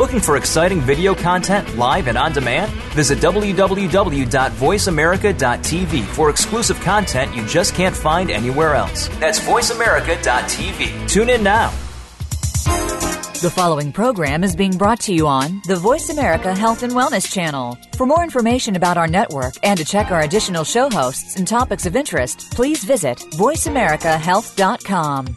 Looking for exciting video content live and on demand? Visit www.voiceamerica.tv for exclusive content you just can't find anywhere else. That's voiceamerica.tv. Tune in now. The following program is being brought to you on the Voice America Health and Wellness Channel. For more information about our network and to check our additional show hosts and topics of interest, please visit voiceamericahealth.com.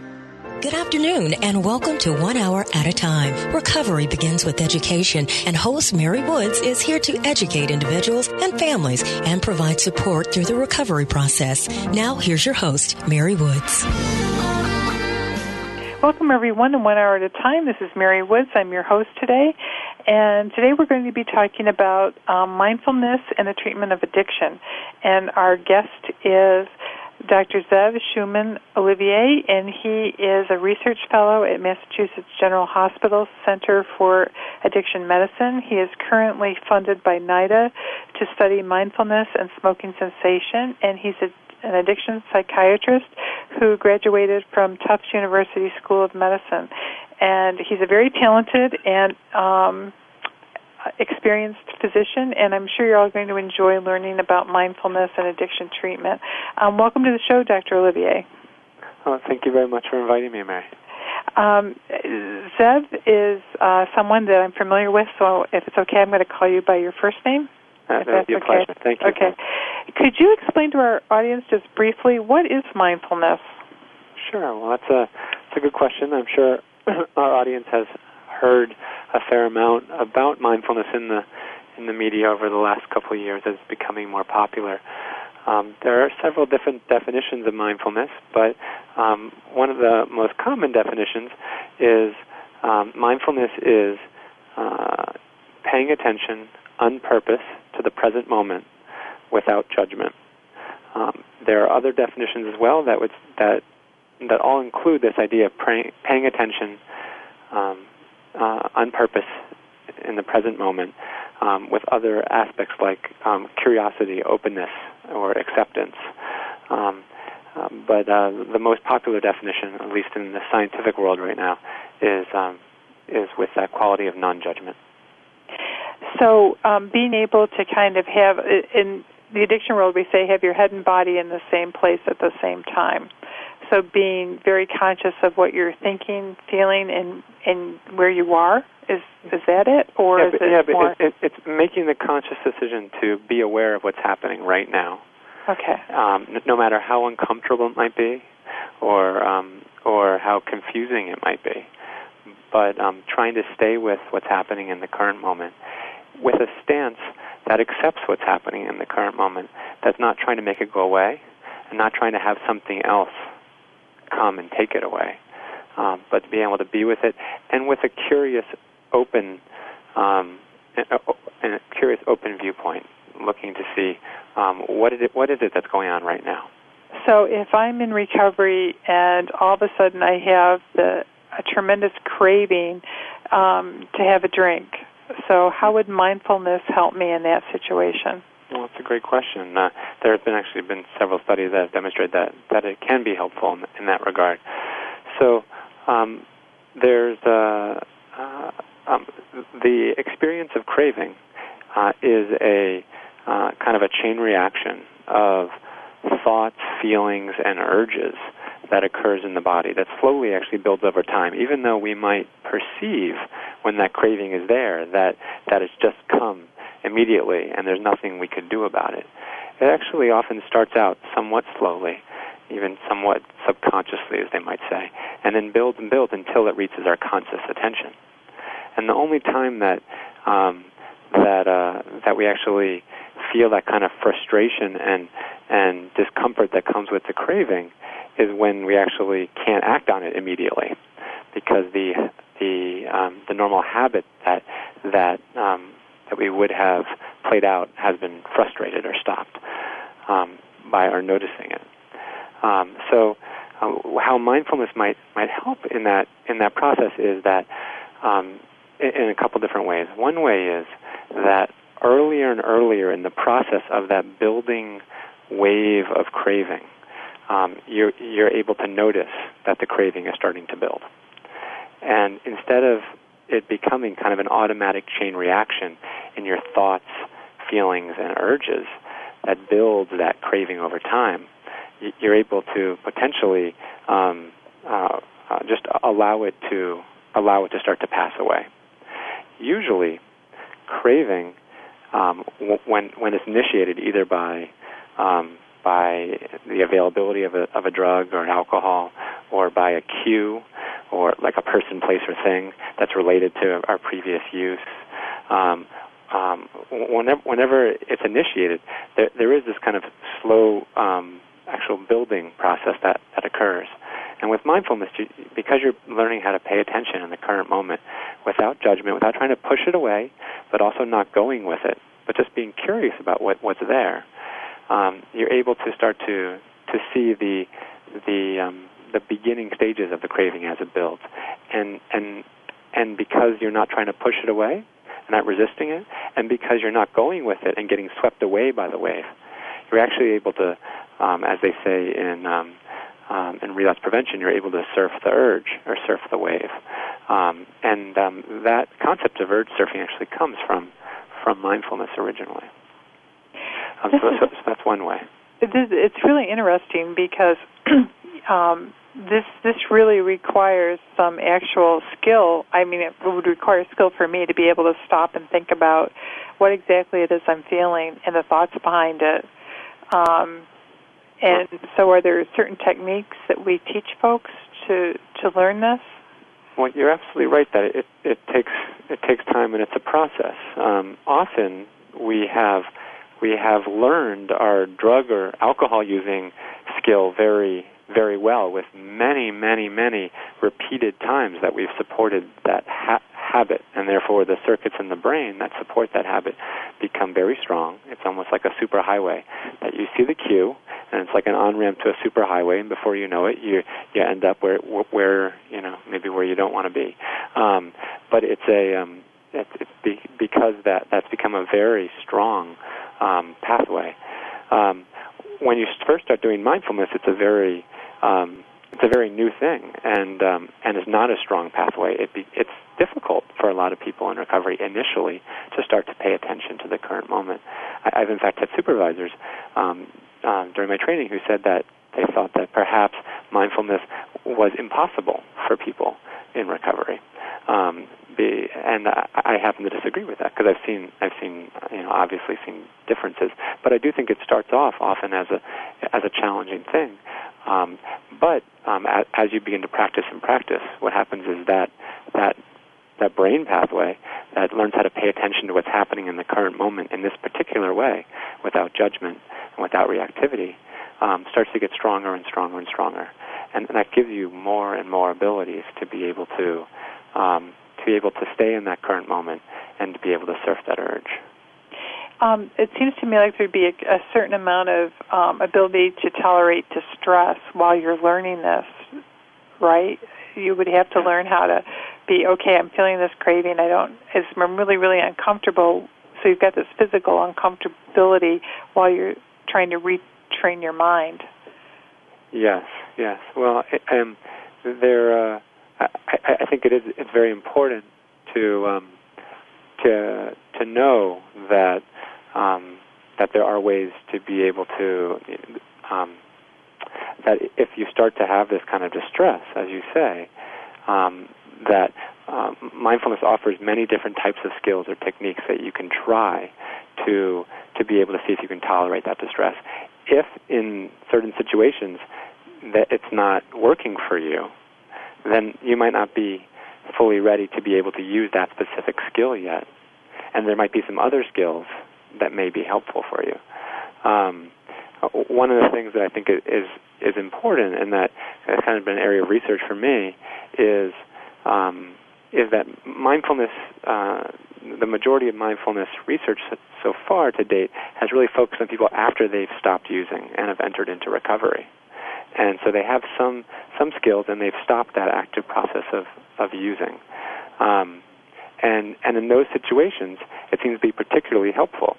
Good afternoon and welcome to One Hour at a Time. Recovery begins with education and host Mary Woods is here to educate individuals and families and provide support through the recovery process. Now here's your host, Mary Woods. Welcome everyone to One Hour at a Time. This is Mary Woods. I'm your host today. And today we're going to be talking about um, mindfulness and the treatment of addiction. And our guest is Dr. Zev Schuman Olivier, and he is a research fellow at Massachusetts General Hospital Center for Addiction Medicine. He is currently funded by NIDA to study mindfulness and smoking cessation, and he's a, an addiction psychiatrist who graduated from Tufts University School of Medicine. And he's a very talented and um, experienced physician, and I'm sure you're all going to enjoy learning about mindfulness and addiction treatment. Um, welcome to the show, Dr. Olivier. Oh, thank you very much for inviting me, Mary. Um, Zev is uh, someone that I'm familiar with, so if it's okay, I'm going to call you by your first name. Uh, that would be a okay. pleasure. Thank you. Okay. Could you explain to our audience just briefly what is mindfulness? Sure. Well, that's a that's a good question. I'm sure our audience has heard a fair amount about mindfulness in the in the media over the last couple of years as it's becoming more popular. Um, there are several different definitions of mindfulness, but um, one of the most common definitions is um, mindfulness is uh, paying attention on purpose to the present moment without judgment. Um, there are other definitions as well that would that that all include this idea of paying, paying attention um, uh, on purpose in the present moment um, with other aspects like um, curiosity, openness, or acceptance. Um, um, but uh, the most popular definition, at least in the scientific world right now, is um, is with that quality of non-judgment. So, um, being able to kind of have in the addiction world, we say have your head and body in the same place at the same time. So, being very conscious of what you're thinking, feeling, and and where you are is is that it, or yeah, is but, it yeah, but it, it, it's making the conscious decision to be aware of what's happening right now. okay. um, no matter how uncomfortable it might be, or um, or how confusing it might be, but um, trying to stay with what's happening in the current moment, with a stance that accepts what's happening in the current moment, that's not trying to make it go away, and not trying to have something else come and take it away, um, but be able to be with it, and with a curious, open, um, and and a curious, open viewpoint, looking to see um, what is it what is it that's going on right now. So, if I'm in recovery and all of a sudden I have the a tremendous craving um, to have a drink, so how would mindfulness help me in that situation? Well, that's a great question. Uh, there have been actually been several studies that have demonstrated that that it can be helpful in, in that regard. So um, there's uh, uh, um, the experience of craving uh, is a uh, kind of a chain reaction of thoughts, feelings, and urges that occurs in the body that slowly actually builds over time. Even though we might perceive when that craving is there that that it's just come immediately and there's nothing we could do about it. It actually often starts out somewhat slowly, even somewhat subconsciously, as they might say, and then builds and builds until it reaches our conscious attention. And the only time that um, that uh, that we actually feel that kind of frustration and and discomfort that comes with the craving is when we actually can't act on it immediately, because the the um, the normal habit that that um, that we would have played out has been frustrated or stopped um, by our noticing it. Um, so uh, how mindfulness might might help in that in that process is that um, in, a couple different ways. One way is that earlier and earlier in the process of that building wave of craving, um, you're, you're able to notice that the craving is starting to build. And instead of it becoming kind of an automatic chain reaction in your thoughts, feelings, and urges that builds that craving over time, you're able to potentially um, uh, uh, just allow it to allow it to start to pass away. Usually, craving um, when when it's initiated either by um, by the availability of a of a drug or an alcohol, or by a cue, or like a person, place, or thing that's related to our previous use. Um, um, whenever, whenever it's initiated, there, there is this kind of slow um, actual building process that, that occurs. And with mindfulness, you, because you're learning how to pay attention in the current moment without judgment, without trying to push it away, but also not going with it, but just being curious about what, what's there, um, you're able to start to, to see the, the, um, the beginning stages of the craving as it builds. And, and, and because you're not trying to push it away, and not resisting it, and because you're not going with it and getting swept away by the wave, you're actually able to, um, as they say in um, um, in relapse prevention, you're able to surf the urge or surf the wave, um, and um, that concept of urge surfing actually comes from from mindfulness originally. Um, so, so, so, that's one way. It's really interesting because um, this this really requires some actual skill. I mean, it would require skill for me to be able to stop and think about what exactly it is I'm feeling and the thoughts behind it. Um, and so, are there certain techniques that we teach folks to to learn this? Well, you're absolutely right that it it takes it takes time and it's a process. Um, often we have we have learned our drug or alcohol using skill very very well with many, many, many repeated times that we've supported that ha- habit, and therefore the circuits in the brain that support that habit become very strong. It's almost like a superhighway that you see the cue, and it's like an on ramp to a superhighway, and before you know it, you you end up where where you know maybe where you don't want to be. Um, but it's a um, it's, it's be, because that that's become a very strong um, pathway. Um, when you first start doing mindfulness, it's a very um, it's a very new thing and um, and is not a strong pathway. It be, it's difficult for a lot of people in recovery initially to start to pay attention to the current moment. I, I've in fact had supervisors um, um, during my training who said that they thought that perhaps mindfulness was impossible for people in recovery. Um, be, and I, I happen to disagree with that because I've seen, I've seen, you know, obviously seen differences. But I do think it starts off often as a, as a challenging thing. Um, but um, as, as you begin to practice and practice, what happens is that that that brain pathway that learns how to pay attention to what's happening in the current moment in this particular way, without judgment and without reactivity, um, starts to get stronger and stronger and stronger, and, that gives you more and more abilities to be able to um, to be able to stay in that current moment and to be able to surf that urge. Um, it seems to me like there'd be a, a certain amount of um, ability to tolerate distress while you're learning this, right? You would have to learn how to be okay. I'm feeling this craving. I don't. It's, I'm really, really uncomfortable. So you've got this physical uncomfortability while you're trying to retrain your mind. Yes, yes. Well, um, there. Uh, I, I think it is. It's very important to um, to to know that um, that there are ways to be able to um, that if you start to have this kind of distress, as you say, um, that um, mindfulness offers many different types of skills or techniques that you can try to to be able to see if you can tolerate that distress. If in certain situations that it's not working for you, then you might not be fully ready to be able to use that specific skill yet. And there might be some other skills that may be helpful for you. Um, one of the things that I think is is important, and that has kind of been an area of research for me, is um, is that mindfulness. Uh, the majority of mindfulness research so far to date has really focused on people after they've stopped using and have entered into recovery. And so they have some some skills, and they've stopped that active process of of using. Um, and and in those situations, it seems to be particularly helpful.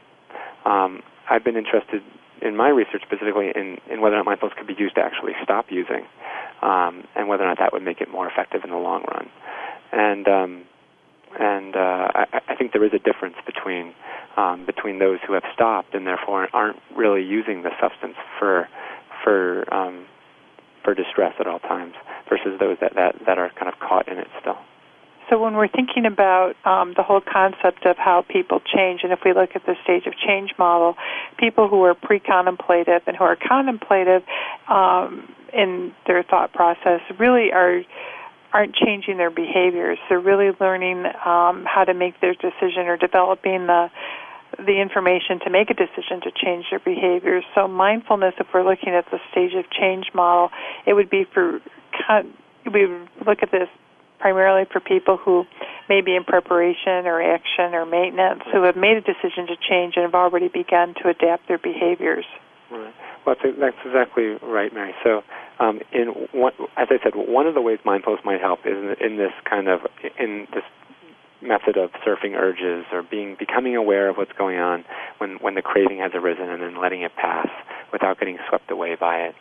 Um, I've been interested in my research specifically in, in whether or not mindfulness could be used to actually stop using, um, and whether or not that would make it more effective in the long run. And um, and uh, I, I think there is a difference between um, between those who have stopped and therefore aren't really using the substance for for um, for distress at all times, versus those that, that, that are kind of caught in it still. So when we're thinking about um, the whole concept of how people change, and if we look at the stage of change model, people who are pre-contemplative and who are contemplative um, in their thought process really are aren't changing their behaviors. They're really learning um, how to make their decision or developing the the information to make a decision to change their behaviors. So mindfulness, if we're looking at the stage of change model, it would be for we would look at this primarily for people who may be in preparation or action or maintenance who have made a decision to change and have already begun to adapt their behaviors. Right. Well, that's, exactly right, Mary. So, um, in one, as I said, one of the ways mindfulness might help is in, in this kind of in this method of surfing urges or being becoming aware of what's going on when when the craving has arisen and then letting it pass without getting swept away by it.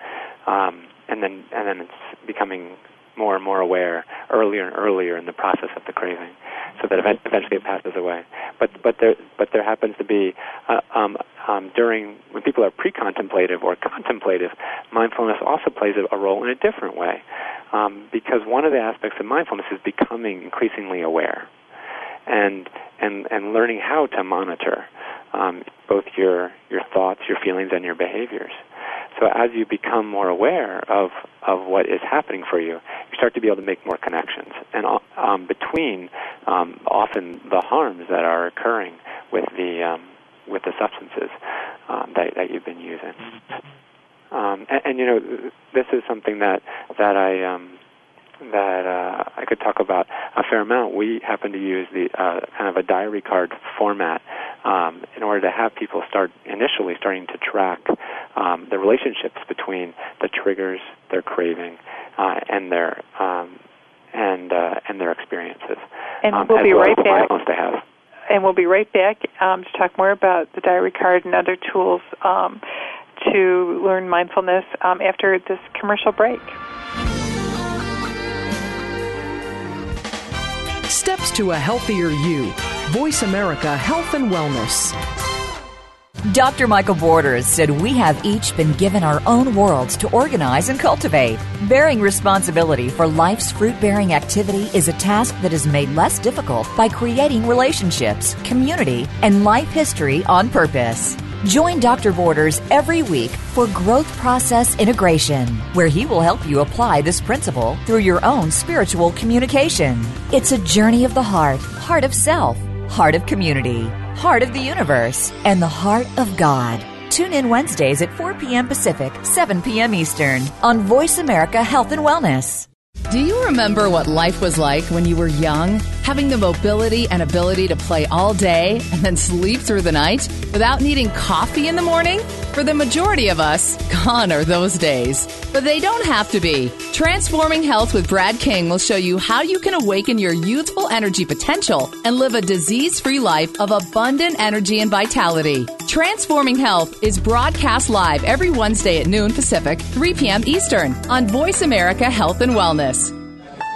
Um, and then and then it's becoming more and more aware earlier and earlier in the process of the craving, so that eventually it passes away. But but there but there happens to be uh, um, um, during when people are pre-contemplative or contemplative, mindfulness also plays a, a role in a different way, um, because one of the aspects of mindfulness is becoming increasingly aware, and and and learning how to monitor um, both your your thoughts, your feelings, and your behaviors. So as you become more aware of, of what is happening for you, you start to be able to make more connections and um, between um, often the harms that are occurring with the um, with the substances um, that, that you've been using. Um, and, and you know, this is something that that I um, that uh, I could talk about a fair amount. We happen to use the uh, kind of a diary card format um, in order to have people start initially starting to track um, the relationships between the triggers, their craving, uh, and their um, and uh, and their experiences. And um, we'll be well right back. And we'll be right back um, to talk more about the diary card and other tools um, to learn mindfulness after this commercial break. Steps to a healthier you. Voice America Health and Wellness. Dr. Michael Borders said we have each been given our own worlds to organize and cultivate. Bearing responsibility for life's fruit bearing activity is a task that is made less difficult by creating relationships, community, and life history on purpose. Join Dr. Borders every week for Growth Process Integration, where he will help you apply this principle through your own spiritual communication. It's a journey of the heart, heart of self, heart of community, heart of the universe, and the heart of God. Tune in Wednesdays at 4 p.m. Pacific, 7 p.m. Eastern on Voice America Health and Wellness. Do you remember what life was like when you were young? Having the mobility and ability to play all day and then sleep through the night without needing coffee in the morning? For the majority of us, gone are those days. But they don't have to be. Transforming Health with Brad King will show you how you can awaken your youthful energy potential and live a disease free life of abundant energy and vitality. Transforming Health is broadcast live every Wednesday at noon Pacific, 3 p.m. Eastern on Voice America Health and Wellness.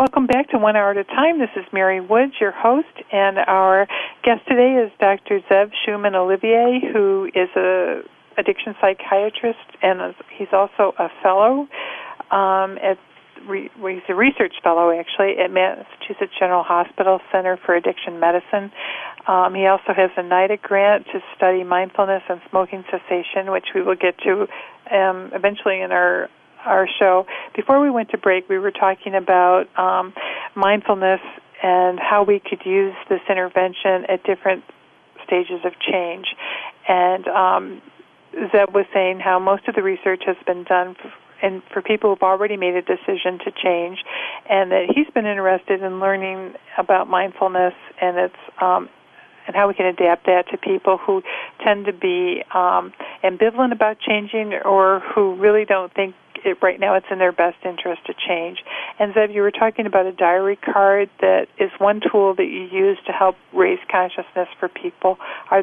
Welcome back to One Hour at a Time. This is Mary Woods, your host, and our guest today is Dr. Zev Schuman Olivier, who is a addiction psychiatrist, and he's also a fellow um, at he's a research fellow actually at Massachusetts General Hospital Center for Addiction Medicine. Um, he also has a NIDA grant to study mindfulness and smoking cessation, which we will get to um, eventually in our our show. Before we went to break, we were talking about um, mindfulness and how we could use this intervention at different stages of change. And um, Zev was saying how most of the research has been done for, and for people who've already made a decision to change, and that he's been interested in learning about mindfulness and its um, and how we can adapt that to people who tend to be um, ambivalent about changing or who really don't think it, right now it's in their best interest to change. And Zev, you were talking about a diary card that is one tool that you use to help raise consciousness for people. Are,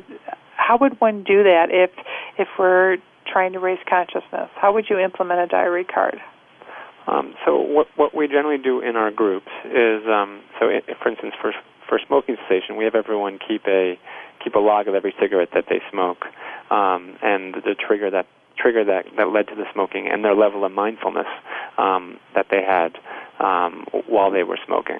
how would one do that if if we're trying to raise consciousness? How would you implement a diary card? Um, so what what we generally do in our groups is um, so for instance for for smoking cessation we have everyone keep a keep a log of every cigarette that they smoke um, and the trigger that trigger that, that led to the smoking and their level of mindfulness um, that they had um, while they were smoking.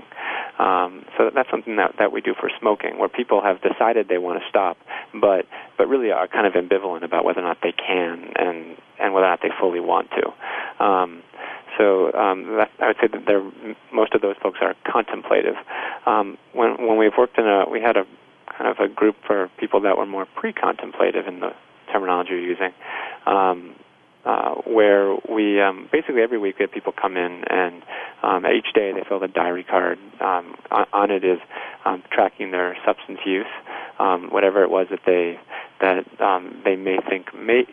Um, so that's something that, that we do for smoking, where people have decided they want to stop, but but really are kind of ambivalent about whether or not they can and and whether or not they fully want to. Um, so um, that, I would say that most of those folks are contemplative. Um, when when we've worked in a, we had a kind of a group for people that were more pre-contemplative in the terminology you're using, um, uh, where we um, basically every week we have people come in and um, each day they fill a diary card. Um, on, on it is um, tracking their substance use, um, whatever it was that they that um, they may think may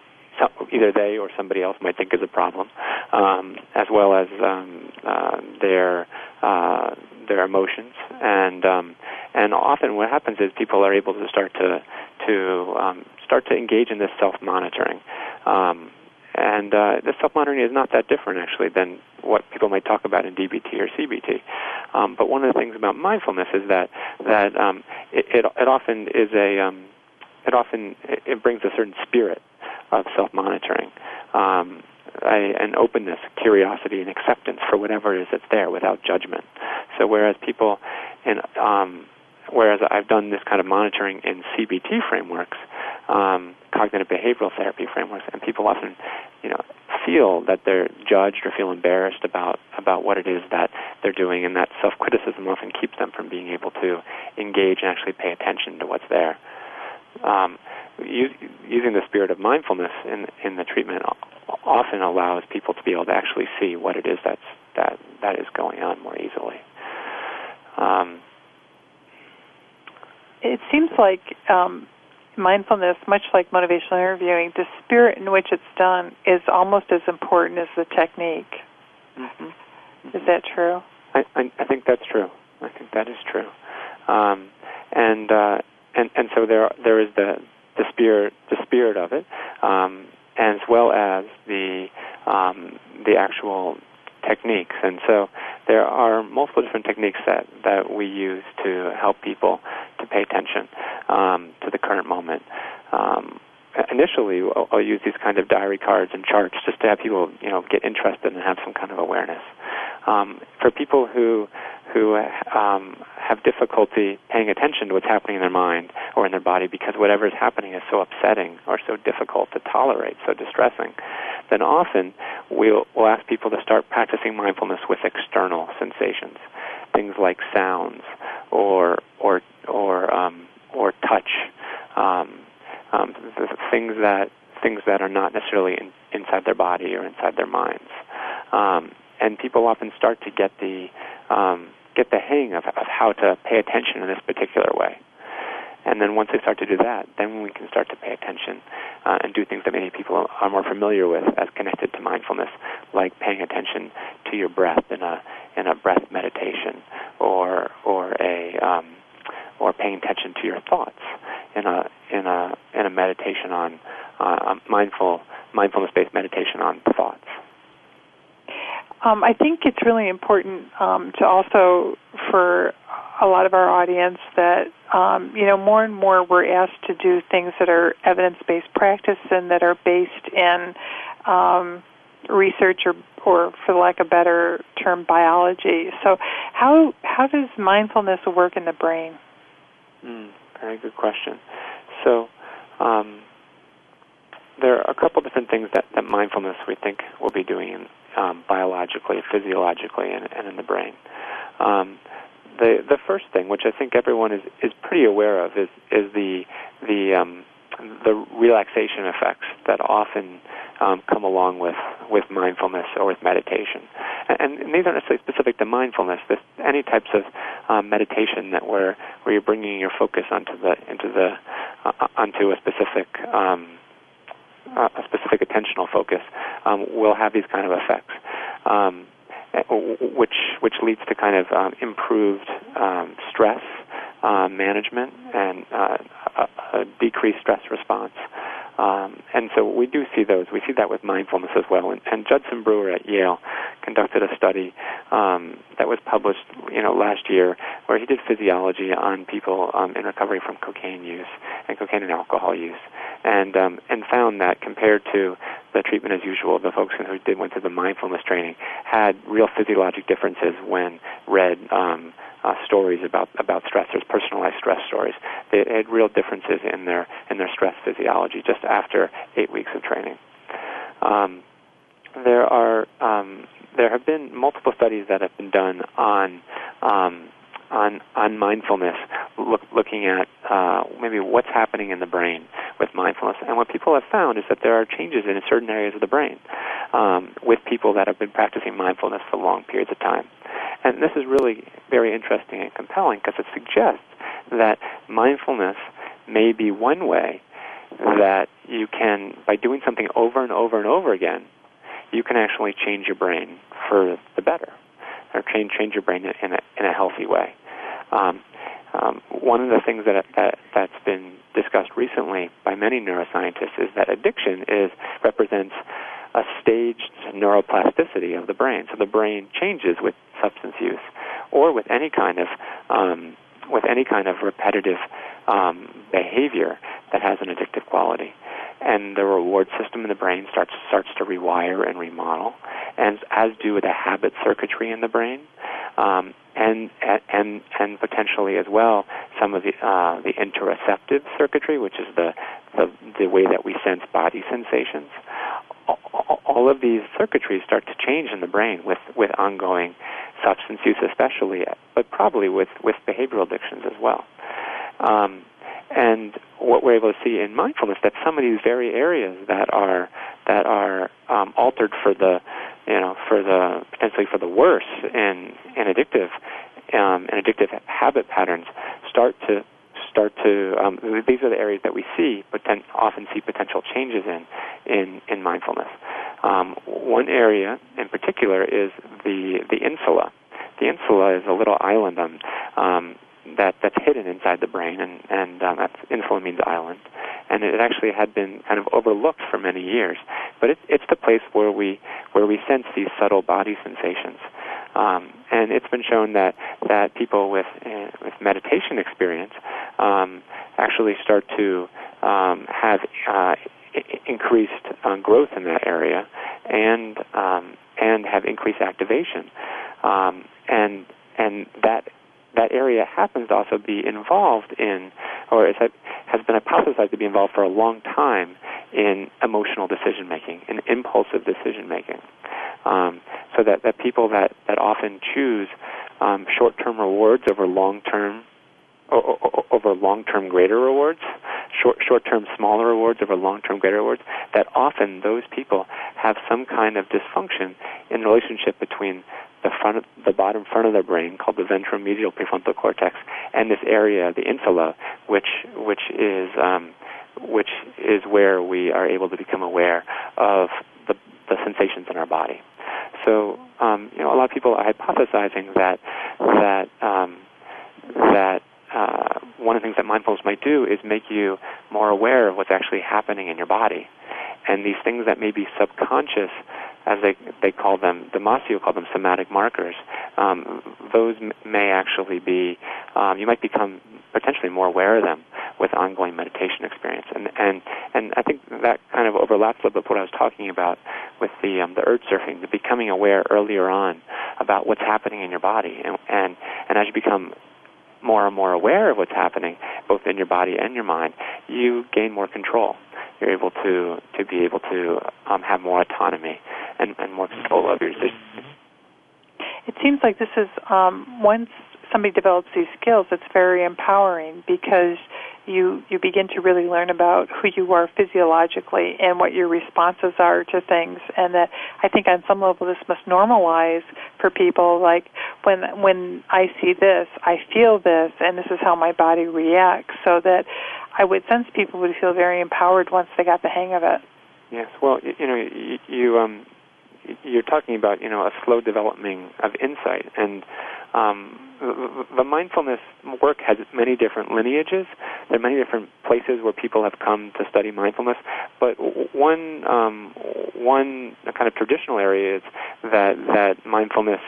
either they or somebody else might think is a problem, um, as well as um, uh, their uh, their emotions and um, and often what happens is people are able to start to to um, start to engage in this self monitoring. Um, and uh, the self monitoring is not that different, actually, than what people might talk about in DBT or CBT. Um, but one of the things about mindfulness is that that um, it, it, it often is a um, it often it brings a certain spirit of self monitoring. Um, an openness, curiosity, and acceptance for whatever it is that's there without judgment. So whereas people in um, whereas I've done this kind of monitoring in CBT frameworks, um, cognitive behavioral therapy frameworks, and people often, you know, feel that they're judged or feel embarrassed about about what it is that they're doing, and that self-criticism often keeps them from being able to engage and actually pay attention to what's there. Um, using the spirit of mindfulness in in the treatment often allows people to be able to actually see what it is that's that that is going on more easily. Um, it seems like um, mindfulness, much like motivational interviewing, the spirit in which it's done is almost as important as the technique. Mm-hmm. Is that true? I, I, I think that's true. I think that is true. Um, and uh, and and so there there is the the spirit the spirit of it, um, as well as the um, the actual techniques. And so there are multiple different techniques that, that we use to help people to pay attention um, to the current moment. Um, initially, I'll, I'll, use these kind of diary cards and charts just to have people, you know, get interested and have some kind of awareness. Um, for people who who um, have difficulty paying attention to what's happening in their mind or in their body because whatever is happening is so upsetting or so difficult to tolerate, so distressing, then often we'll, we'll ask people to start practicing mindfulness with external sensations, things like sounds or or or um, or touch, um, um, things that things that are not necessarily in, inside their body or inside their minds. Um, and people often start to get the um, get the hang of, of how to pay attention in this particular way. and then once they start to do that, then we can start to pay attention uh, and do things that many people are more familiar with as connected to mindfulness, like paying attention to your breath in a in a breath meditation, or or a um, or paying attention to your thoughts in a in a in a meditation on uh, mindful mindfulness based meditation on thoughts. Um, I think it's really important um, to also for a lot of our audience that um, you know more and more we're asked to do things that are evidence based practice and that are based in um, research or or for lack of a better term biology. So how how does mindfulness work in the brain? Mm, very good question. So um, there are a couple different things that, that mindfulness we think will be doing um, biologically, physiologically, and, and in the brain. Um, the the first thing, which I think everyone is, is pretty aware of, is is the the um, the relaxation effects that often um, come along with, with mindfulness or with meditation. And, and these aren't necessarily specific to mindfulness. This, any types of um, meditation that where where you're bringing your focus onto the into the uh, onto a specific um, uh, a specific attentional focus um, will have these kind of effects, um, which which leads to kind of um, improved um, stress uh, management and uh, a, a decreased stress response. Um, and so we do see those. We see that with mindfulness as well. And, and Judson Brewer at Yale conducted a study um, that was published, you know, last year, where he did physiology on people um, in recovery from cocaine use and cocaine and alcohol use, and um, and found that compared to the treatment as usual, the folks who did went through the mindfulness training had real physiologic differences when read. Um, uh, stories about about stressors, personalized stress stories. They had real differences in their in their stress physiology just after eight weeks of training. Um, there are um, there have been multiple studies that have been done on um, on on mindfulness, look, looking at uh, maybe what's happening in the brain with mindfulness. And what people have found is that there are changes in certain areas of the brain um, with people that have been practicing mindfulness for long periods of time. And this is really very interesting and compelling because it suggests that mindfulness may be one way that you can, by doing something over and over and over again, you can actually change your brain for the better, or change change your brain in a in a healthy way. Um, um, one of the things that, that that's been discussed recently by many neuroscientists is that addiction is represents a staged neuroplasticity of the brain. So the brain changes with substance use or with any kind of um, with any kind of repetitive um, behavior that has an addictive quality. And the reward system in the brain starts starts to rewire and remodel, and as do the habit circuitry in the brain, um, and and and potentially as well some of the uh, the interoceptive circuitry, which is the, the the way that we sense body sensations all of these circuitries start to change in the brain with, with ongoing substance use, especially, but probably with, with behavioral addictions as well. Um, and what we're able to see in mindfulness that some of these very areas that are that are um, altered for the you know for the potentially for the worse in in addictive um, and addictive habit patterns start to start to um, these are the areas that we see poten- often see potential changes in in, in mindfulness. Um, one area in particular is the the insula. The insula is a little island um, that that's hidden inside the brain, and and um, that's, insula means island, and it actually had been kind of overlooked for many years. But it, it's the place where we where we sense these subtle body sensations. Um, and it's been shown that that people with uh, with meditation experience um, actually start to um, have uh, increased uh, growth in that area, and um, and have increased activation, um, and and that that area happens to also be involved in, or is, has been hypothesized to be involved for a long time in emotional decision making, in impulsive decision making. Um, so that, that people that, that often choose um, short term rewards over long term over long-term greater rewards, short short term smaller rewards over long term greater rewards, that often those people have some kind of dysfunction in the relationship between the front of, the bottom front of their brain called the ventromedial prefrontal cortex and this area the insula which which is um, which is where we are able to become aware of the, the sensations in our body. So, um, you know, a lot of people are hypothesizing that that um, one of the things that mindfulness might do is make you more aware of what's actually happening in your body, and these things that may be subconscious, as they they call them, Damasio called them somatic markers. Um, those may actually be um, you might become potentially more aware of them with ongoing meditation experience. And and and I think that kind of overlaps a little bit with what I was talking about with the um, the urge surfing, the becoming aware earlier on about what's happening in your body, and and and as you become more and more aware of what's happening, both in your body and your mind, you gain more control. You're able to to be able to um, have more autonomy and, and more control over your. It seems like this is um, once somebody develops these skills, it's very empowering because you you begin to really learn about who you are physiologically and what your responses are to things. And that I think on some level this must normalize for people like when when I see this I feel this and this is how my body reacts. So that I would sense people would feel very empowered once they got the hang of it. Yes, well, you, you know, you, you um you're talking about you know a slow developing of insight and um the mindfulness work has many different lineages. There are many different places where people have come to study mindfulness, but one um, one kind of traditional area is that that mindfulness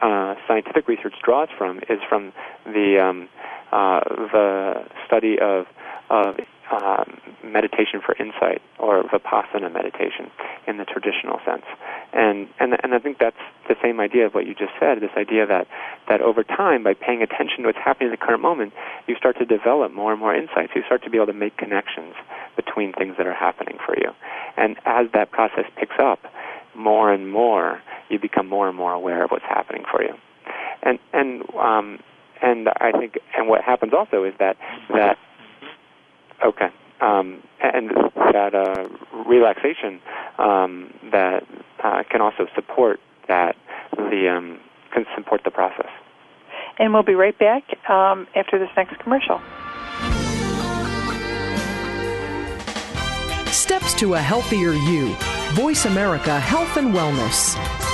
uh, scientific research draws from is from the um, uh, the study of of um, meditation for insight or vipassana meditation in the traditional sense. And, and, and I think that's the same idea of what you just said, this idea that, that over time, by paying attention to what's happening in the current moment, you start to develop more and more insights. You start to be able to make connections between things that are happening for you. And as that process picks up, more and more, you become more and more aware of what's happening for you. And, and, um, and I think, and what happens also is that, that Okay. Um, and that uh, relaxation um, that uh, can also support that the um, can support the process. And we'll be right back um, after this next commercial. Steps to a healthier you. Voice America Health and Wellness.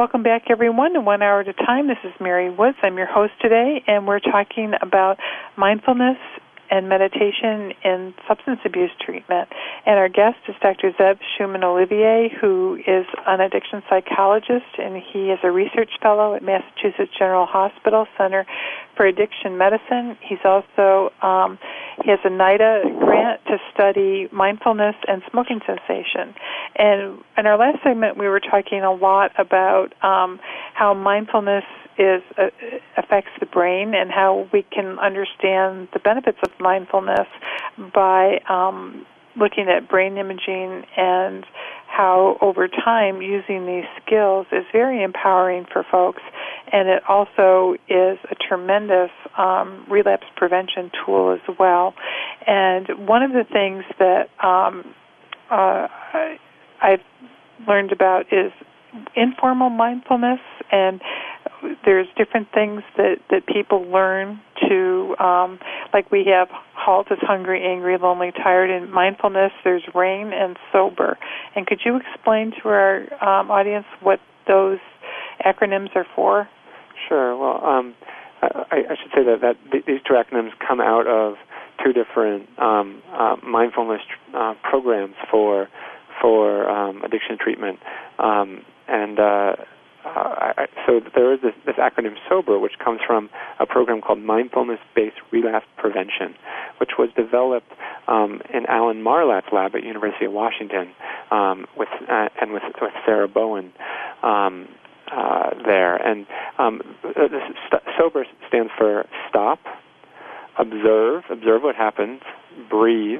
Welcome back, everyone, to One Hour at a Time. This is Mary Woods. I'm your host today, and we're talking about mindfulness and meditation in substance abuse treatment. And our guest is Dr. Zev Schuman Olivier, who is an addiction psychologist, and he is a research fellow at Massachusetts General Hospital Center for Addiction Medicine. He's also um, he has a NIDA grant to study mindfulness and smoking cessation. And in our last segment, we were talking a lot about um, how mindfulness is uh, affects the brain and how we can understand the benefits of mindfulness by um, looking at brain imaging and how over time using these skills is very empowering for folks and it also is a tremendous um, relapse prevention tool as well. And one of the things that um, uh, I've learned about is informal mindfulness and there's different things that that people learn to um like we have halt is hungry angry lonely tired and mindfulness. There's rain and sober. And could you explain to our um, audience what those acronyms are for? Sure. Well um I, I should say that, that these two acronyms come out of two different um, uh, mindfulness uh, programs for for um, addiction treatment. Um, and uh, I, so there is this, this acronym SOBER, which comes from a program called Mindfulness-Based Relapse Prevention, which was developed um, in Alan Marlatt's lab at University of Washington um, with uh, and with, with Sarah Bowen. Um, uh, there and um, this st- sober stands for stop, observe, observe what happens, breathe,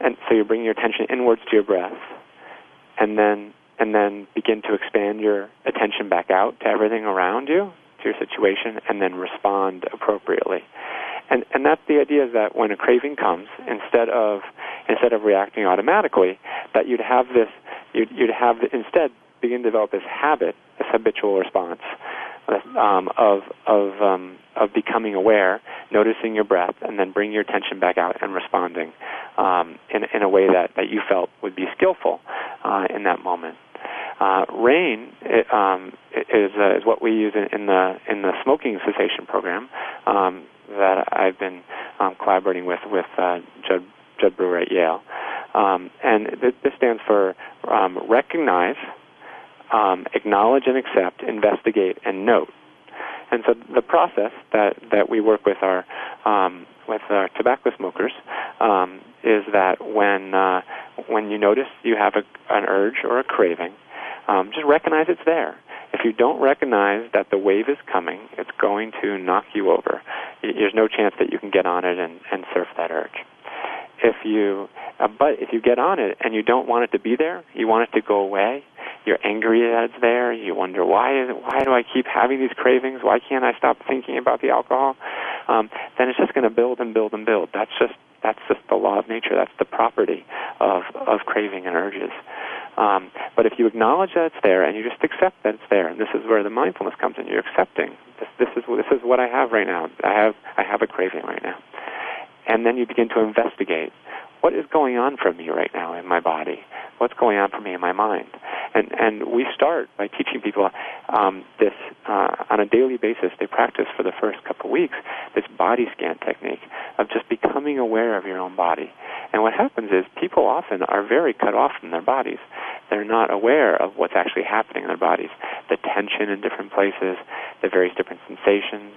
and so you're bringing your attention inwards to your breath, and then and then begin to expand your attention back out to everything around you, to your situation, and then respond appropriately. And and that's the idea is that when a craving comes, instead of instead of reacting automatically, that you'd have this you'd you'd have instead begin to develop this habit, this habitual response um, of of um, of becoming aware, noticing your breath, and then bring your attention back out and responding um, in in a way that that you felt would be skillful uh, in that moment. Uh, RAIN it, um, is uh, is what we use in, in, the in the smoking cessation program um, that I've been um, collaborating with with uh, Jud Jud Brewer at Yale, um, and th- this stands for um, recognize, um, acknowledge and accept, investigate, and note. And so the process that, that we work with our with our tobacco smokers is that when uh, when you notice you have a, an urge or a craving, um, just recognize it's there. If you don't recognize that the wave is coming, it's going to knock you over. There's no chance that you can get on it and, and surf that urge. If you, uh, but if you get on it and you don't want it to be there, you want it to go away. You're angry that it's there. You wonder why is it, why do I keep having these cravings? Why can't I stop thinking about the alcohol? Um, then it's just going to build and build and build. That's just that's just the law of nature. That's the property of of craving and urges. Um, but if you acknowledge that it's there and you just accept that it's there, and this is where the mindfulness comes in, you're accepting this. This is this is what I have right now. I have I have a craving right now, and then you begin to investigate what is going on for me right now in my body? What's going on for me in my mind? And and we start by teaching people um, this uh, on a daily basis. They practice for the first couple weeks this body scan technique of just becoming aware of your own body. And what happens is people often are very cut off from their bodies. They're not aware of what's actually happening in their bodies, the tension in different places, the various different sensations.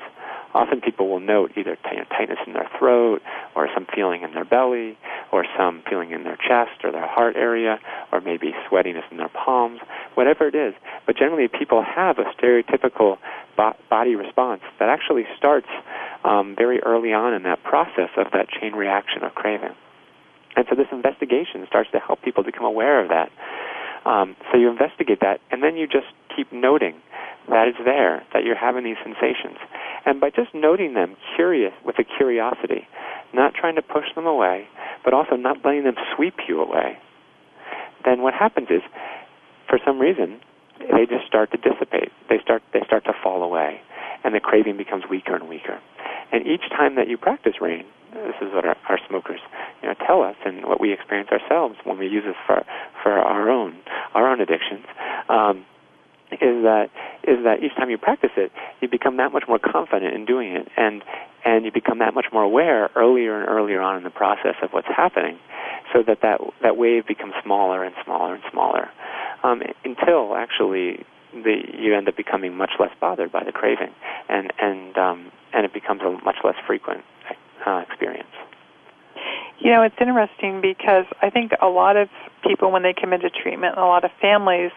Often people will note either t- tightness in their throat, or some feeling in their belly, or some feeling in their chest or their heart area, or maybe sweatiness in their palms, whatever it is. But generally, people have a stereotypical bo- body response that actually starts um, very early on in that process of that chain reaction of craving. And so this investigation starts to help people become aware of that. Um, so you investigate that, and then you just keep noting that it's there, that you're having these sensations. And by just noting them, curious with a curiosity, not trying to push them away, but also not letting them sweep you away, then what happens is, for some reason, they just start to dissipate. They start they start to fall away, and the craving becomes weaker and weaker. And each time that you practice rain, this is what our, our smokers you know tell us, and what we experience ourselves when we use this for for our own our own addictions. Um, is that is that each time you practice it, you become that much more confident in doing it, and and you become that much more aware earlier and earlier on in the process of what's happening, so that that that wave becomes smaller and smaller and smaller, um, until actually the you end up becoming much less bothered by the craving, and and um, and it becomes a much less frequent uh, experience. You know, it's interesting because I think a lot of people, when they come into treatment, and a lot of families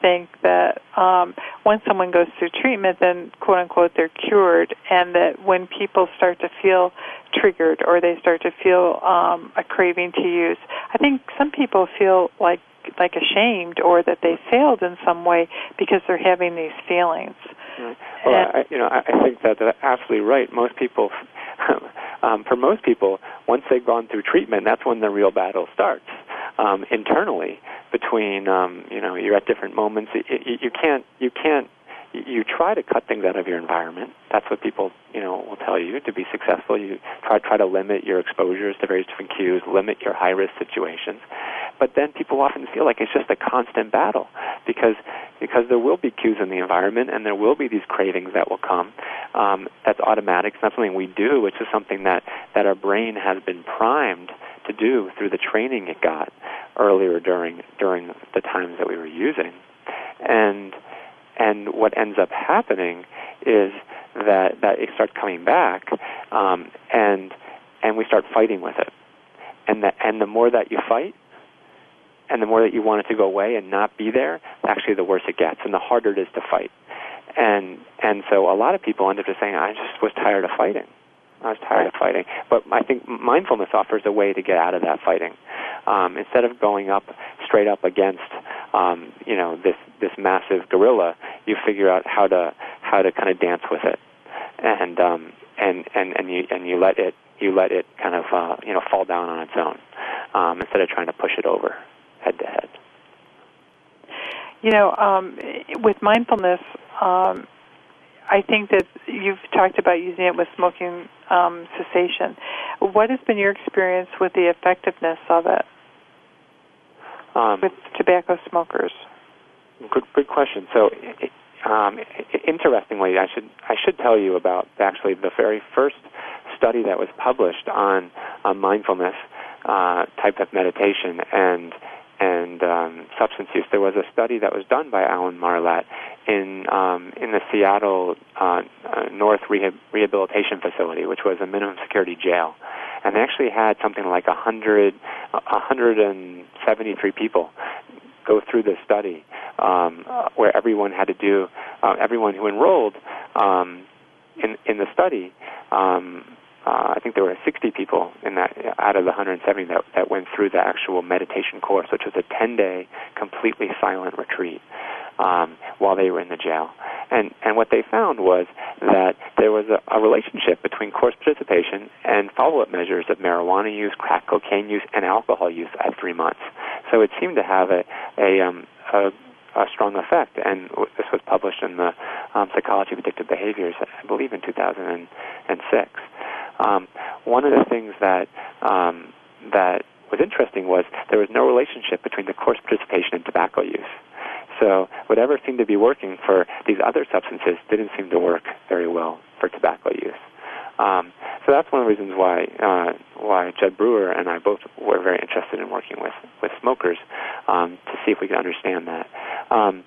think that um, once someone goes through treatment, then quote unquote they're cured, and that when people start to feel triggered or they start to feel um, a craving to use, I think some people feel like like ashamed or that they failed in some way because they're having these feelings. Well, I, you know, I think that that's absolutely right. Most people, um, for most people, once they've gone through treatment, that's when the real battle starts um, internally between um, you know you're at different moments. You, you can't you can't you try to cut things out of your environment. That's what people, you know, will tell you to be successful. You try try to limit your exposures to various different cues, limit your high risk situations. But then people often feel like it's just a constant battle because because there will be cues in the environment and there will be these cravings that will come. Um, that's automatic. It's not something we do. It's just something that that our brain has been primed to do through the training it got earlier during during the times that we were using, and and what ends up happening is that that it starts coming back, um, and and we start fighting with it, and the and the more that you fight, and the more that you want it to go away and not be there, actually the worse it gets, and the harder it is to fight, and and so a lot of people end up just saying, I just was tired of fighting. I was tired of fighting. But I think mindfulness offers a way to get out of that fighting. Um, instead of going up straight up against, um, you know, this this massive gorilla, you figure out how to how to kind of dance with it, and um, and and and you and you let it you let it kind of uh, you know fall down on its own um, instead of trying to push it over head to head. You know, um, with mindfulness, um, I think that you've talked about using it with smoking um, cessation. What has been your experience with the effectiveness of it um, with tobacco smokers? Good, good question. So, um, interestingly, I should I should tell you about actually the very first study that was published on, on mindfulness uh, type of meditation and and um, substance use. There was a study that was done by Alan Marlatt in um, in the Seattle uh, uh, North Rehab- Rehabilitation Facility, which was a minimum security jail, and they actually had something like a hundred, a hundred and seventy-three people go through this study, um, uh, where everyone had to do, uh, everyone who enrolled um, in in the study um, uh, I think there were 60 people in that out of the 170 that, that went through the actual meditation course, which was a 10-day completely silent retreat um, while they were in the jail. And and what they found was that there was a, a relationship between course participation and follow-up measures of marijuana use, crack cocaine use, and alcohol use at three months. So it seemed to have a a, um, a a strong effect. And this was published in the um, Psychology of Addictive Behaviors, I believe, in 2006. Um, one of the things that um, that was interesting was there was no relationship between the course participation and tobacco use. So whatever seemed to be working for these other substances didn't seem to work very well for tobacco use. Um, so that's one of the reasons why uh, why Jud Brewer and I both were very interested in working with with smokers um, to see if we can understand that. Um,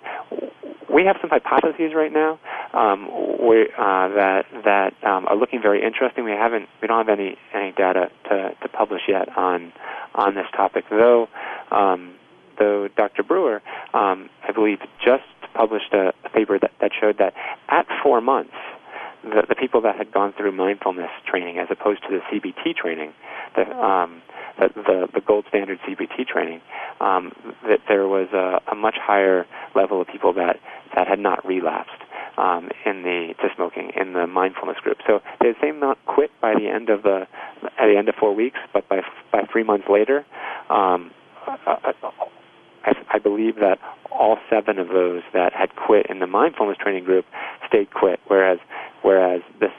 we have some hypotheses right now um, we, uh, that that um, are looking very interesting. We haven't we don't have any any data to, to publish yet on on this topic, though. Um, though Dr. Brewer, um, I believe, just published a, a paper that, that showed that at four months, the, the people that had gone through mindfulness training as opposed to the CBT training, the, um, the, the, the gold standard CBT training, um, that there was a, a much higher level of people that, that had not relapsed. Um, in the to smoking in the mindfulness group, so they the same not quit by the end of the at the end of four weeks, but by by three months later, um, I, I believe that all seven of those that had quit in the mindfulness training group stayed quit, whereas whereas this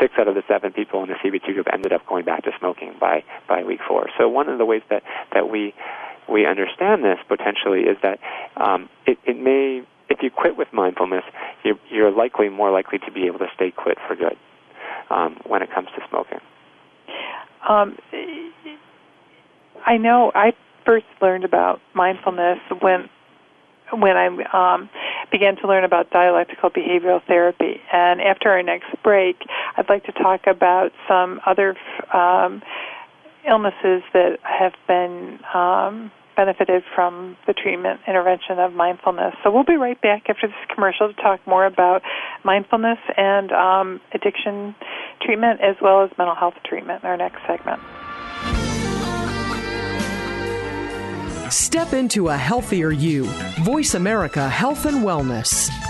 six out of the seven people in the CBT group ended up going back to smoking by by week four. So one of the ways that that we we understand this potentially is that um, it, it may if you quit with mindfulness, you're, you're likely more likely to be able to stay quit for good um, when it comes to smoking. Um, I know I first learned about mindfulness when when I um, began to learn about dialectical behavioral therapy. And after our next break, I'd like to talk about some other um, illnesses that have been um, benefited from the treatment intervention of mindfulness. So we'll be right back after this commercial to talk more about mindfulness and um, addiction treatment as well as mental health treatment in our next segment. Step into a healthier you. Voice America Health and Wellness.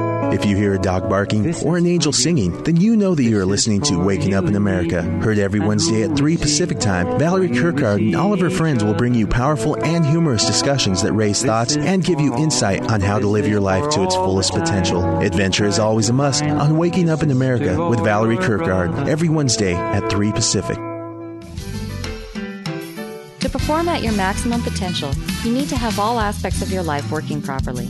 If you hear a dog barking or an angel singing, then you know that you are listening to Waking Up in America. Heard every Wednesday at 3 Pacific Time, Valerie Kirkard and all of her friends will bring you powerful and humorous discussions that raise thoughts and give you insight on how to live your life to its fullest potential. Adventure is always a must on Waking Up in America with Valerie Kirkard every Wednesday at 3 Pacific. To perform at your maximum potential, you need to have all aspects of your life working properly.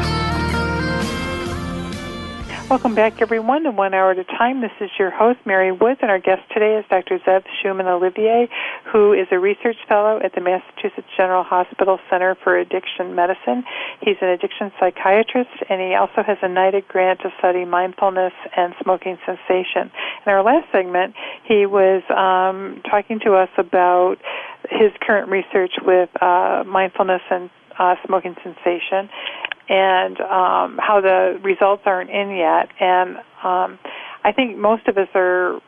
Welcome back, everyone, to One Hour at a Time. This is your host, Mary Woods, and our guest today is Dr. Zev Schuman-Olivier, who is a research fellow at the Massachusetts General Hospital Center for Addiction Medicine. He's an addiction psychiatrist, and he also has a NIDA grant to study mindfulness and smoking cessation. In our last segment, he was um, talking to us about his current research with uh, mindfulness and uh, smoking cessation and um, how the results aren't in yet. And um, I think most of us are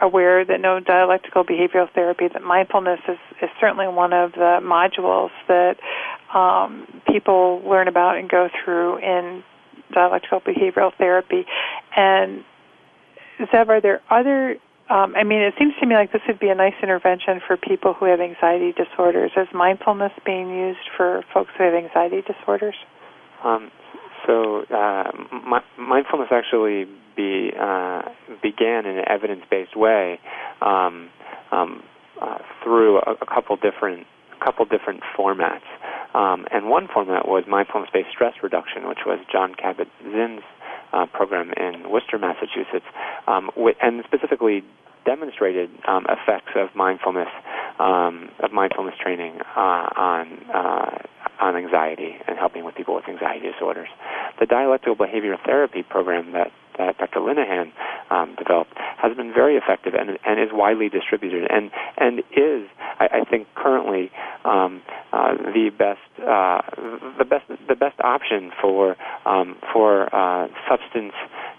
aware that no dialectical behavioral therapy, that mindfulness is, is certainly one of the modules that um, people learn about and go through in dialectical behavioral therapy. And Zev, are there other um, I mean, it seems to me like this would be a nice intervention for people who have anxiety disorders. Is mindfulness being used for folks who have anxiety disorders? Um, so uh, mindfulness actually be, uh, began in an evidence-based way um, um, uh, through a, a, couple different couple different formats. Um, and one format was mindfulness-based stress reduction, which was Jon Kabat-Zinn's uh, program in Worcester, Massachusetts, um, and specifically demonstrated um, effects of mindfulness um, of mindfulness training uh, on uh, on anxiety and helping with people with anxiety disorders. The dialectical behavioral therapy program that, that Dr. Linehan um, developed has been very effective and, and is widely distributed and, and is, I, I think, currently um, uh, the best uh, the best the best option for um, for uh, substance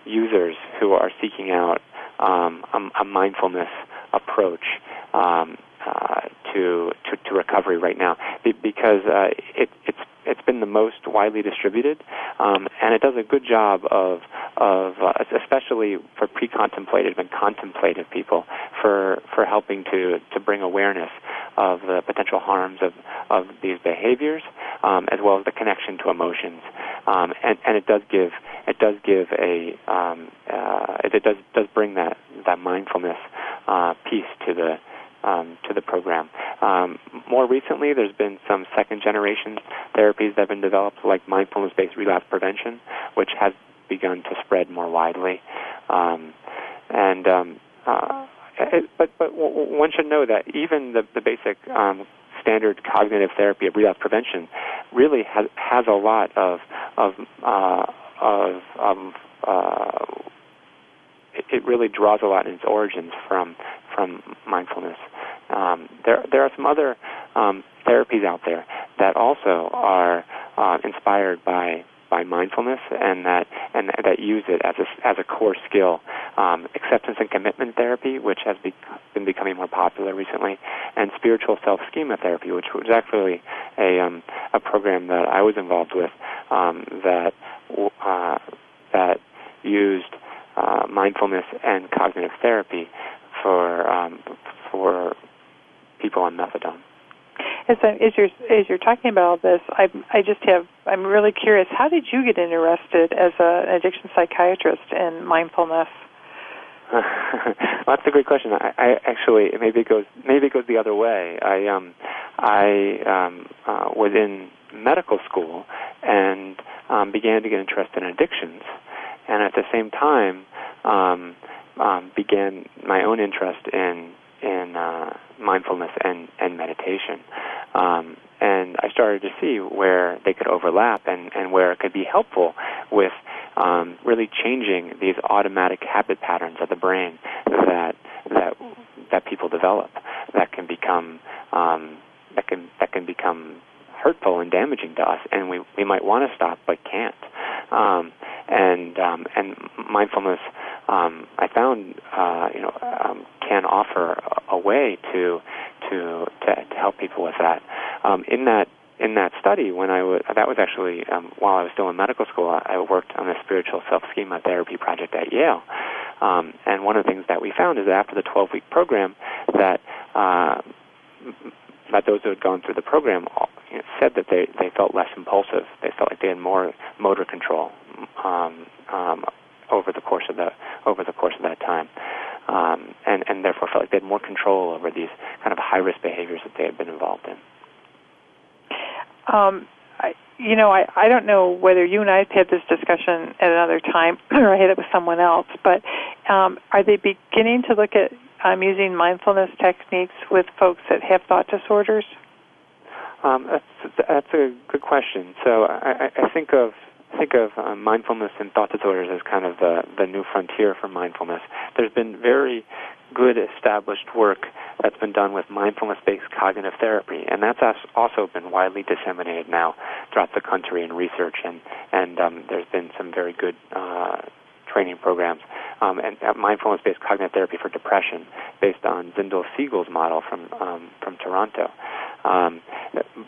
users who are seeking out um, a, a mindfulness approach. Um, uh, to, to, to recovery right now because uh, it, it's it's been the most widely distributed, um, and it does a good job of of uh, especially for pre-contemplative and contemplative people for for helping to to bring awareness of the potential harms of of these behaviors, um, as well as the connection to emotions. Um, and, and it does give it does give a um, uh, it, it does does bring that that mindfulness uh, piece to the um, to the program. Um, more recently, there's been some second generation therapies that have been developed, like mindfulness based relapse prevention, which has begun to spread more widely. Um, and um, uh, it, but but one should know that even the, the basic um, standard cognitive therapy of relapse prevention really has has a lot of of uh, of, of uh, it, it really draws a lot in its origins from from mindfulness. Um, there there are some other um, therapies out there that also are uh, inspired by by mindfulness and that and that use it as a as a core skill. Um, acceptance and commitment therapy, which has be, been becoming more popular recently, and spiritual self schema therapy, which was actually a um, a program that I was involved with um, that uh, that used uh, mindfulness and cognitive therapy for um, for people on methadone. As, I, as you're as you're talking about all this, I I just have I'm really curious. How did you get interested as a, an addiction psychiatrist in mindfulness? well, that's a great question. I, I actually maybe it goes maybe it goes the other way. I um I um uh, was in medical school and um, began to get interested in addictions, and at the same time um, um, began my own interest in in uh, mindfulness and, and meditation. Um, and I started to see where they could overlap and, and where it could be helpful with um, really changing these automatic habit patterns of the brain that that that people develop that can become um, that can that can become hurtful and damaging to us, and we we might want to stop but can't. Um, and um, and mindfulness, um, I found, uh, you know, um, can offer a, way to, to to to help people with that. Um, in that in that study, when I was that was actually um, while I was still in medical school, I, I worked on a spiritual self schema therapy project at Yale. Um, and one of the things that we found is that after the 12 week program, that uh, that those who had gone through the program you know, said that they, they felt less impulsive. They felt like they had more motor control um, um, over the course of the over the course of that time, um, and and therefore felt like they had more control over these kind of high risk behaviors that they had been involved in. Um, I, you know, I, I don't know whether you and I have had this discussion at another time, or I had it with someone else. But um, are they beginning to look at um, using mindfulness techniques with folks that have thought disorders? Um, that's that's a good question. So I, I think of think of um, mindfulness and thought disorders as kind of the the new frontier for mindfulness. There's been very good established work that's been done with mindfulness-based cognitive therapy, and that's also been widely disseminated now throughout the country in research, and and um, there's been some very good uh, training programs um, and uh, mindfulness-based cognitive therapy for depression, based on Zindel Segal's model from um, from Toronto. Um,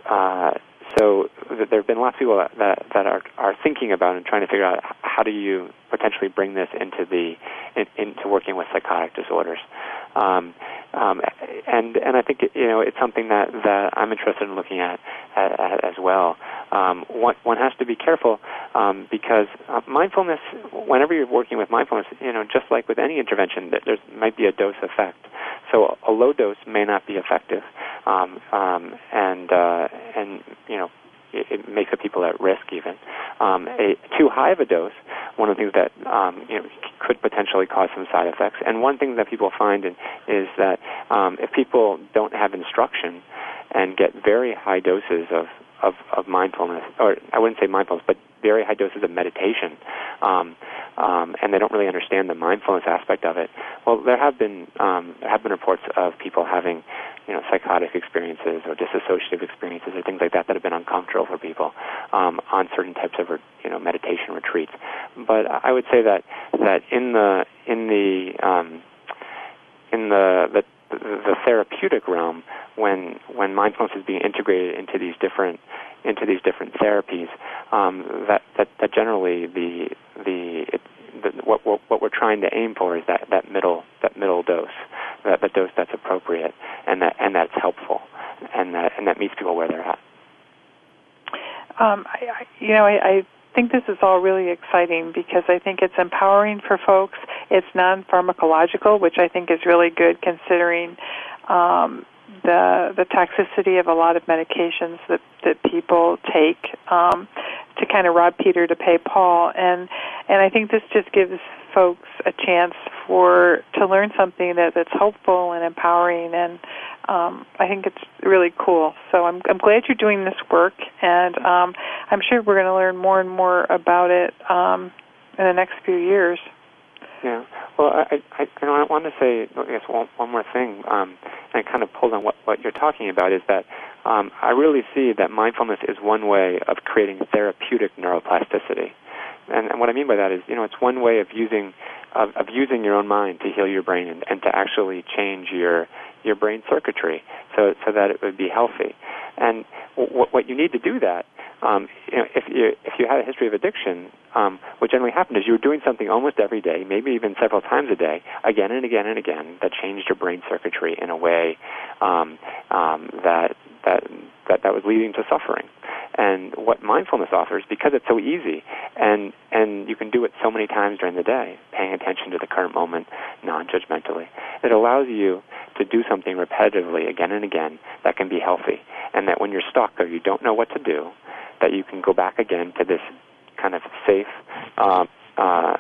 uh, so there have been lots of people that, that, are, are thinking about and trying to figure out how do you potentially bring this into the in, into working with psychotic disorders. Um, um, and and I think you know it's something that, that I'm interested in looking at, at, at as well. Um, one, one has to be careful um, because uh, mindfulness, whenever you're working with mindfulness, you know, just like with any intervention, there might be a dose effect. So a low dose may not be effective, um, um, and uh, and you know it, makes the people at risk even. Um, a, too high of a dose, one of the things that um, you know, could potentially cause some side effects. And one thing that people find in, is that um, if people don't have instruction and get very high doses of, of, of mindfulness, or I wouldn't say mindfulness, but very high doses of meditation, um, um, and they don't really understand the mindfulness aspect of it. Well, there have been um, there have been reports of people having, you know, psychotic experiences or dissociative experiences or things like that that have been uncomfortable for people um, on certain types of you know meditation retreats. But I would say that that in the in the um, in the, the the therapeutic realm when when mindfulness is being integrated into these different into these different therapies um, that, that that generally the the, it, the what, what what we're trying to aim for is that that middle that middle dose that the dose that's appropriate and that and that's helpful and that and that meets people where they're at. Um, I, I, you know, I, I think this is all really exciting because I think it's empowering for folks. It's non-pharmacological, which I think is really good considering um, the the toxicity of a lot of medications that that people take um, to kind of rob Peter to pay Paul, and and I think this just gives folks a chance for to learn something that that's hopeful and empowering, and um, I think it's really cool. So I'm I'm glad you're doing this work, and um, I'm sure we're going to learn more and more about it um, in the next few years. Yeah. Well, I, I, you know, I want to say, I guess, one, one more thing, um, and kind of pulled on what, what you're talking about is that um, I really see that mindfulness is one way of creating therapeutic neuroplasticity. And, and what I mean by that is, you know, it's one way of using of, of using your own mind to heal your brain and, and to actually change your your brain circuitry so so that it would be healthy. And w- what you need to do that um, you know, if you if you had a history of addiction, um, what generally happened is you were doing something almost every day, maybe even several times a day, again and again and again, that changed your brain circuitry in a way um, um, that that that that was leading to suffering. And what mindfulness offers, because it's so easy, and and you can do it so many times during the day, paying attention to the current moment non-judgmentally, it allows you to do something repetitively again and again that can be healthy, and that when you're stuck or you don't know what to do, that you can go back again to this kind of safe, uh, uh,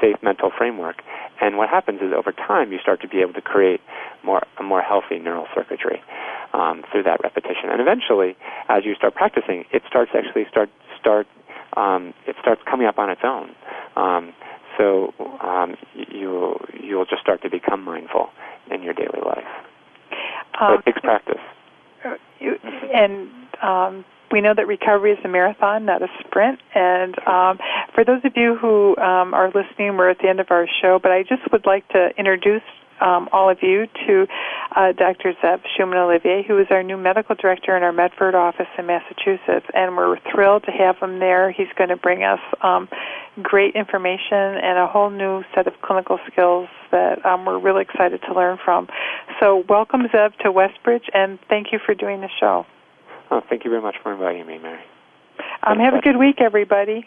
safe mental framework. And what happens is over time you start to be able to create more a more healthy neural circuitry um, through that repetition. And eventually, as you start practicing, it starts actually start start um, it starts coming up on its own. Um, so um, you you'll just start to become mindful in your daily life. Uh, it takes practice. Uh, and um, we know that recovery is a marathon, not a sprint. And um, for those of you who um, are listening, we're at the end of our show, but I just would like to introduce um, all of you to uh, Dr. Zev Schuman-Olivier, who is our new medical director in our Medford office in Massachusetts, and we're thrilled to have him there. He's going to bring us um, great information and a whole new set of clinical skills that um, we're really excited to learn from. So, welcome, Zev, to Westbridge, and thank you for doing the show. Oh, thank you very much for inviting me, Mary. Um, have a good week, everybody.